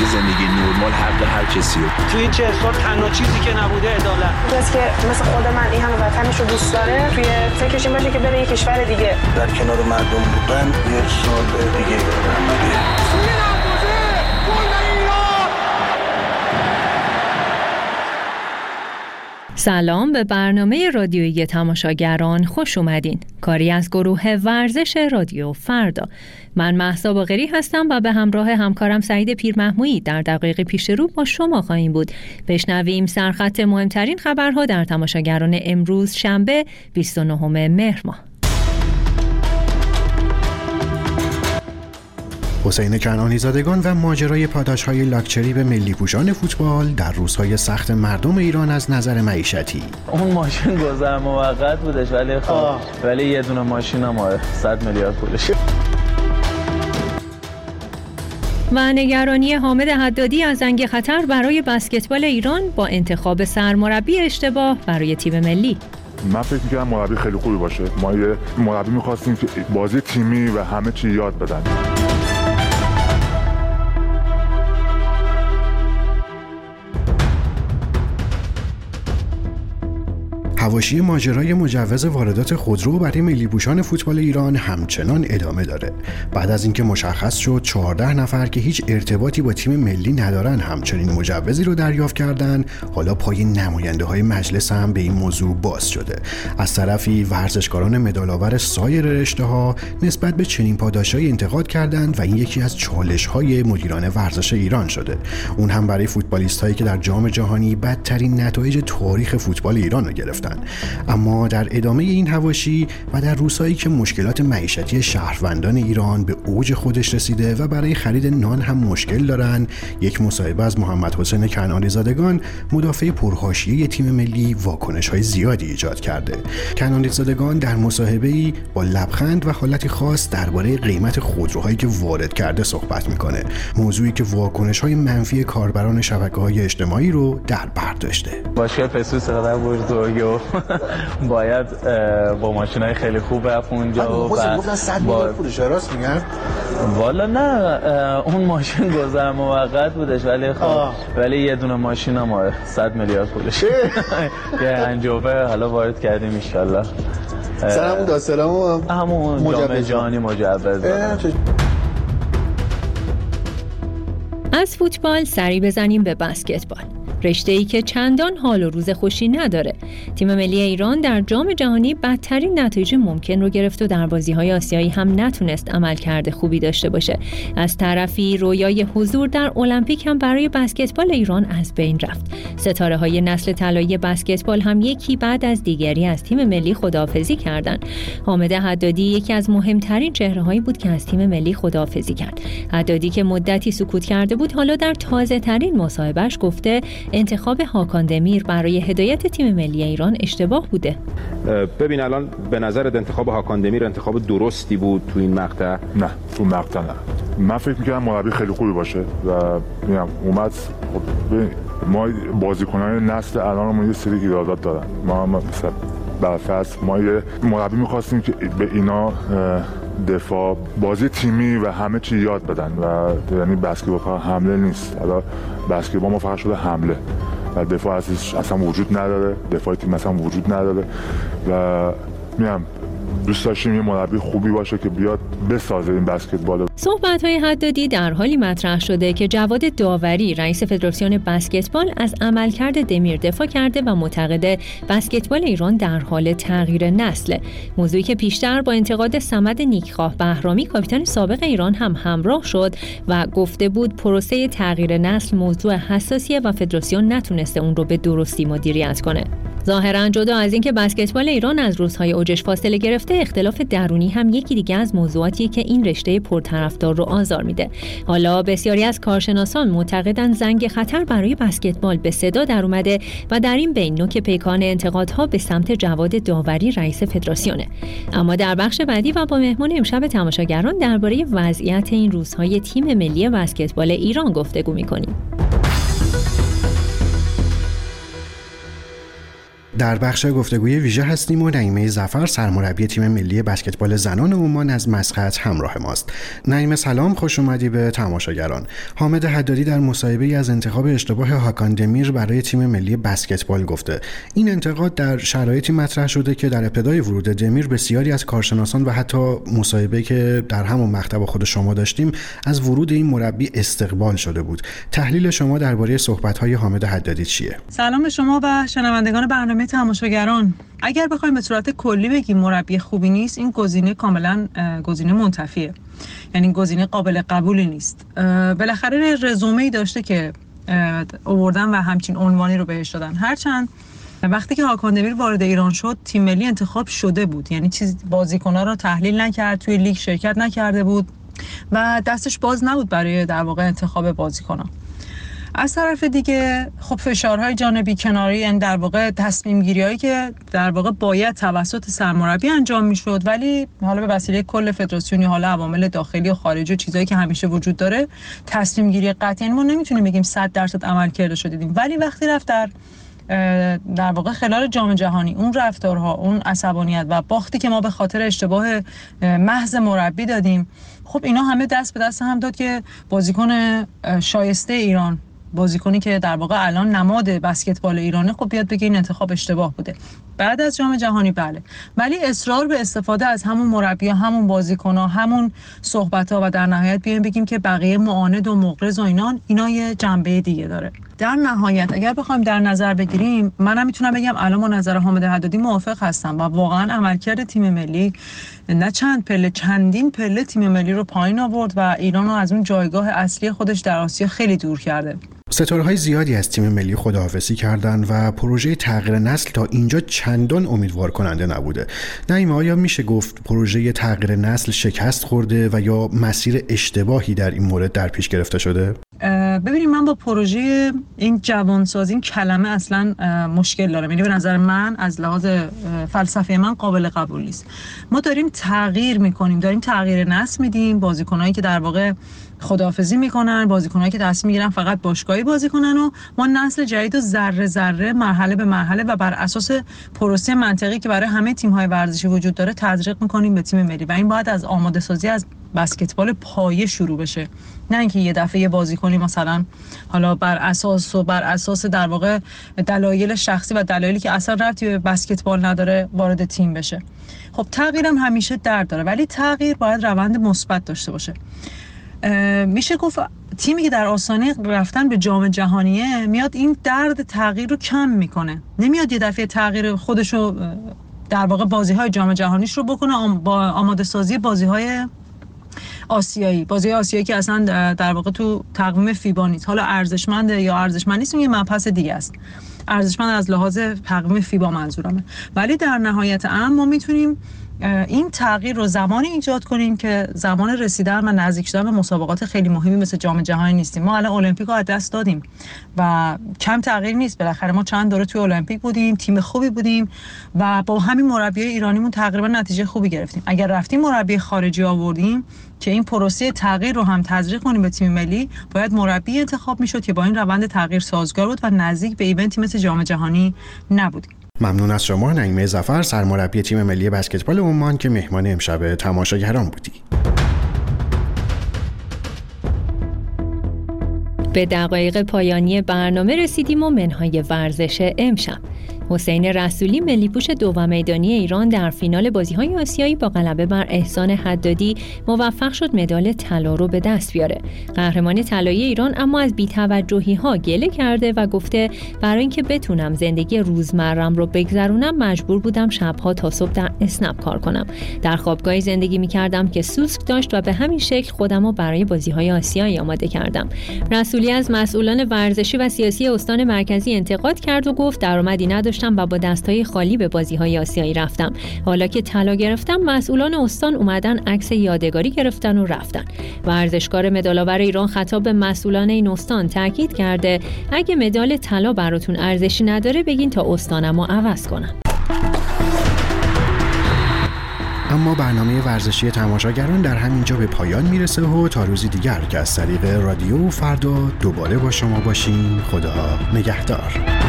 یه زندگی نرمال حق هر کسی توی این چه سال تنها چیزی که نبوده عدالت. کسی که مثل خود من این همه وطنش رو دوست داره توی فکرش این باشه که بره یه کشور دیگه. در کنار مردم بودن یه سال دیگه. سلام به برنامه رادیویی تماشاگران خوش اومدین. کاری از گروه ورزش رادیو فردا. من محسا باقری هستم و به همراه همکارم سعید پیرمحمویی در دقیقه پیش رو با شما خواهیم بود. بشنویم سرخط مهمترین خبرها در تماشاگران امروز شنبه 29 مهر ماه. حسین کنانی زادگان و ماجرای پاداش های لاکچری به ملی پوشان فوتبال در روزهای سخت مردم ایران از نظر معیشتی. اون ماشین گذر موقت بودش ولی خب ولی یه دونه ماشین هم 100 میلیارد پولش. و نگرانی حامد حدادی از زنگ خطر برای بسکتبال ایران با انتخاب سرمربی اشتباه برای تیم ملی. من فکر می‌کردم مربی خیلی خوبی باشه. ما یه مربی می‌خواستیم که بازی تیمی و همه چی یاد بدن. حواشی ماجرای مجوز واردات خودرو برای ملی پوشان فوتبال ایران همچنان ادامه داره. بعد از اینکه مشخص شد 14 نفر که هیچ ارتباطی با تیم ملی ندارن همچنین مجوزی رو دریافت کردن حالا پای نماینده های مجلس هم به این موضوع باز شده. از طرفی ورزشکاران مدالآور سایر رشته ها نسبت به چنین پاداشای انتقاد کردند و این یکی از چالش های مدیران ورزش ایران شده. اون هم برای فوتبالیست هایی که در جام جهانی بدترین نتایج تاریخ فوتبال ایران رو گرفتن. اما در ادامه این هواشی و در روزهایی که مشکلات معیشتی شهروندان ایران به اوج خودش رسیده و برای خرید نان هم مشکل دارن یک مصاحبه از محمد حسین کنعانی زادگان مدافع پرهاشیه تیم ملی واکنش های زیادی ایجاد کرده. کنعانی زادگان در مصاحبه ای با لبخند و حالتی خاص درباره قیمت خودروهایی که وارد کرده صحبت می‌کنه. موضوعی که واکنش های منفی کاربران شبکه های اجتماعی رو در بر داشته. باشگاه پسوس قدر بزرگه و باید با ماشین های خیلی خوب رفت اونجا و گفتن 100 میلیارد پولش راست میگن؟ والا نه اون ماشین گذر موقت بودش ولی خب ولی یه دونه ماشین هم 100 میلیارد پولش. یه انجوبه حالا وارد کردیم ان شاء الله سر همون داستلامو همون جام جهانی مجوز. از فوتبال سری بزنیم به بسکتبال. رشته ای که چندان حال و روز خوشی نداره. تیم ملی ایران در جام جهانی بدترین نتایج ممکن رو گرفت و در بازی های آسیایی هم نتونست عمل کرده خوبی داشته باشه. از طرفی رویای حضور در المپیک هم برای بسکتبال ایران از بین رفت. ستاره های نسل طلایی بسکتبال هم یکی بعد از دیگری از تیم ملی خداحافظی کردند. حامد حدادی یکی از مهمترین چهره هایی بود که از تیم ملی خداحافظی کرد. حدادی که مدتی سکوت کرده بود حالا در تازه ترین مصاحبهش گفته انتخاب هاکان دمیر برای هدایت تیم ملی ایران اشتباه بوده. ببین الان به نظر انتخاب هاکان دمیر انتخاب درستی بود تو این مقطع؟ نه تو مقطع نه. من فکر می‌کنم مربی خیلی خوبی باشه و میگم اومد خب ما بازیکنان نسل الان یه سری ایرادات دارن. ما مثلا برفرض ما یه مربی می‌خواستیم که به اینا دفاع بازی تیمی و همه چی یاد بدن و یعنی بسکتبال فقط حمله نیست. حالا بسکتبال ما فقط شده حمله و دفاع اصلا وجود نداره. دفاع تیم اصلا وجود نداره و میام دوست داشتیم یه مربی خوبی باشه که بیاد بسازه این بسکتبال. صحبت های حدادی در حالی مطرح شده که جواد داوری رئیس فدراسیون بسکتبال از عملکرد دمیر دفاع کرده و معتقد بسکتبال ایران در حال تغییر نسل. موضوعی که پیشتر با انتقاد سمد نیکخواه بهرامی کاپیتان سابق ایران هم همراه شد و گفته بود پروسه تغییر نسل موضوع حساسیه و فدراسیون نتونسته اون رو به درستی مدیریت کنه. ظاهرا جدا از اینکه بسکتبال ایران از روزهای اوجش فاصله گرفته اختلاف درونی هم یکی دیگه از موضوعاتی که این رشته پرطرفدار رو آزار میده. حالا بسیاری از کارشناسان معتقدند زنگ خطر برای بسکتبال به صدا در اومده و در این بین نوک پیکان انتقادها به سمت جواد داوری رئیس فدراسیونه. اما در بخش بعدی و با مهمان امشب تماشاگران درباره وضعیت این روزهای تیم ملی بسکتبال ایران گفتگو می‌کنیم. در بخش گفتگوی ویژه هستیم و نعیمه زفر سرمربی تیم ملی بسکتبال زنان عمان از مسقط همراه ماست. نعیمه سلام خوش اومدی به تماشاگران. حامد حدادی در مصاحبه از انتخاب اشتباه هاکان دمیر برای تیم ملی بسکتبال گفته. این انتقاد در شرایطی مطرح شده که در ابتدای ورود دمیر بسیاری از کارشناسان و حتی مصاحبه که در همون مکتب خود شما داشتیم از ورود این مربی استقبال شده بود. تحلیل شما درباره صحبت‌های حامد حدادی چیه؟ سلام شما و شنوندگان برنامه تماشاگران اگر بخوایم به صورت کلی بگیم مربی خوبی نیست این گزینه کاملا گزینه منتفیه. یعنی گزینه قابل قبولی نیست. بالاخره رزومه ای داشته که اووردن و همچین عنوانی رو بهش دادن. هرچند وقتی که هاکان دمیر وارد ایران شد تیم ملی انتخاب شده بود. یعنی چیز بازیکن‌ها رو تحلیل نکرد توی لیگ شرکت نکرده بود و دستش باز نبود برای در واقع انتخاب بازیکن‌ها. از طرف دیگه خب فشارهای جانبی کناری یعنی در واقع تصمیم گیری هایی که در واقع باید توسط سرمربی انجام می‌شد ولی حالا به وسیله کل فدراسیونی حالا عوامل داخلی و خارجی و چیزایی که همیشه وجود داره تصمیم گیری قطعی یعنی ما نمی‌تونیم بگیم 100 درصد عمل کرده شدیم ولی وقتی رفت در در واقع خلال جام جهانی اون رفتارها اون عصبانیت و باختی که ما به خاطر اشتباه محض مربی دادیم خب اینا همه دست به دست هم داد که بازیکن شایسته ایران بازیکنی که در واقع الان نماد بسکتبال ایرانه خب بیاد بگه این انتخاب اشتباه بوده. بعد از جام جهانی بله. ولی اصرار به استفاده از همون مربی همون بازیکن ها همون صحبت ها و در نهایت بیایم بگیم که بقیه معاند و مقرض و اینا اینا یه جنبه دیگه داره. در نهایت اگر بخوایم در نظر بگیریم منم می‌تونم بگم الان با نظر حامد حدادی موافق هستم و واقعا عملکرد تیم ملی نه چند پله چندین پله تیم ملی رو پایین آورد و ایران رو از اون جایگاه اصلی خودش در آسیا خیلی دور کرده. ستاره های زیادی از تیم ملی خداحافظی کردند و پروژه تغییر نسل تا اینجا چندان امیدوار کننده نبوده. نعیم آیا میشه گفت پروژه تغییر نسل شکست خورده و یا مسیر اشتباهی در این مورد در پیش گرفته شده؟ ببینید من با پروژه این جوانسازی این کلمه اصلا مشکل دارم یعنی به نظر من از لحاظ فلسفه من قابل قبول نیست ما داریم تغییر می‌کنیم داریم تغییر نسل میدیم بازیکنایی که در واقع خداحافظی می‌کنن بازیکنایی که دست می‌گیرن فقط باشگاهی بازی کنن و ما نسل جدید و ذره ذره مرحله به مرحله و بر اساس پروسه منطقی که برای همه تیم های ورزشی وجود داره تزریق می‌کنیم به تیم ملی. و این باید از آماده سازی از بسکتبال پایه شروع بشه. نه اینکه یه دفعه یه بازیکنی مثلا حالا بر اساس و بر اساس در واقع دلایل شخصی و دلایلی که اصلا رفتی به بسکتبال نداره وارد تیم بشه. خب تغییرم همیشه درد داره ولی تغییر باید روند مثبت داشته باشه. میشه گفت تیمی که در آسانه رفتن به جام جهانیه میاد این درد تغییر رو کم می‌کنه. نمیاد یه دفعه تغییر خودشو در واقع بازی های جام جهانیش رو بکنه با آماده سازی بازی های آسیایی. بازی آسیایی که اصلا در واقع تو تقویم فیبا نیست. حالا ارزشمنده یا ارزشمند نیست یه مبحث دیگه است. ارزشمند از لحاظ تقویم فیبا منظورمه. ولی در نهایت ام ما می‌تونیم این تغییر رو زمانی ایجاد کنیم که زمان رسیدن و نزدیک شدن به مسابقات خیلی مهمی مثل جام جهانی نیستیم. ما الان المپیک رو از دست دادیم و کم تغییر نیست. بالاخره ما چند دوره توی المپیک بودیم تیم خوبی بودیم و با همین مربی ایرانیمون تقریبا نتیجه خوبی گرفتیم. اگر رفتیم مربی خارجی آوردیم که این پروسه تغییر رو هم تزریق کنیم به تیم ملی باید مربی انتخاب می‌شد که با این روند تغییر سازگار بود و نزدیک به ایونتی مثل جام جهانی نبودیم. ممنون از شما نعیمه زفر سرمربی تیم ملی بسکتبال عمان که مهمان امشب تماشاگران بودی. به دقایق پایانی برنامه رسیدیم و منهای ورزش امشب. حسین رسولی ملی پوش میدانی ایران در فینال های آسیایی با غلبه بر احسان حدادی موفق شد مدال طلا رو به دست بیاره. قهرمان طلایی ایران اما از بی‌توجهی ها گله کرده و گفته برای اینکه بتونم زندگی روزمرم رو بگذرونم مجبور بودم شبها تا صبح در اسنپ کار کنم. در خوابگاهی زندگی می کردم که سوسک داشت و به همین شکل خودم رو برای بازی های آسیایی آماده کردم. رسولی از مسئولان ورزشی و سیاسی استان مرکزی انتقاد کرد و گفت درآمدی نداشت و با دستهای خالی به بازی های آسیایی رفتم. حالا که طلا گرفتم مسئولان استان اومدن عکس یادگاری گرفتن و رفتن. ورزشکار مدالآور ایران خطاب به مسئولان این استان تاکید کرده اگه مدال طلا براتون ارزشی نداره بگین تا استانمو عوض کنم. اما برنامه ورزشی تماشاگران در همینجا به پایان می‌رسه و تا روزی دیگر که از طریق رادیو فردا دوباره با شما باشیم. خدا نگهدار.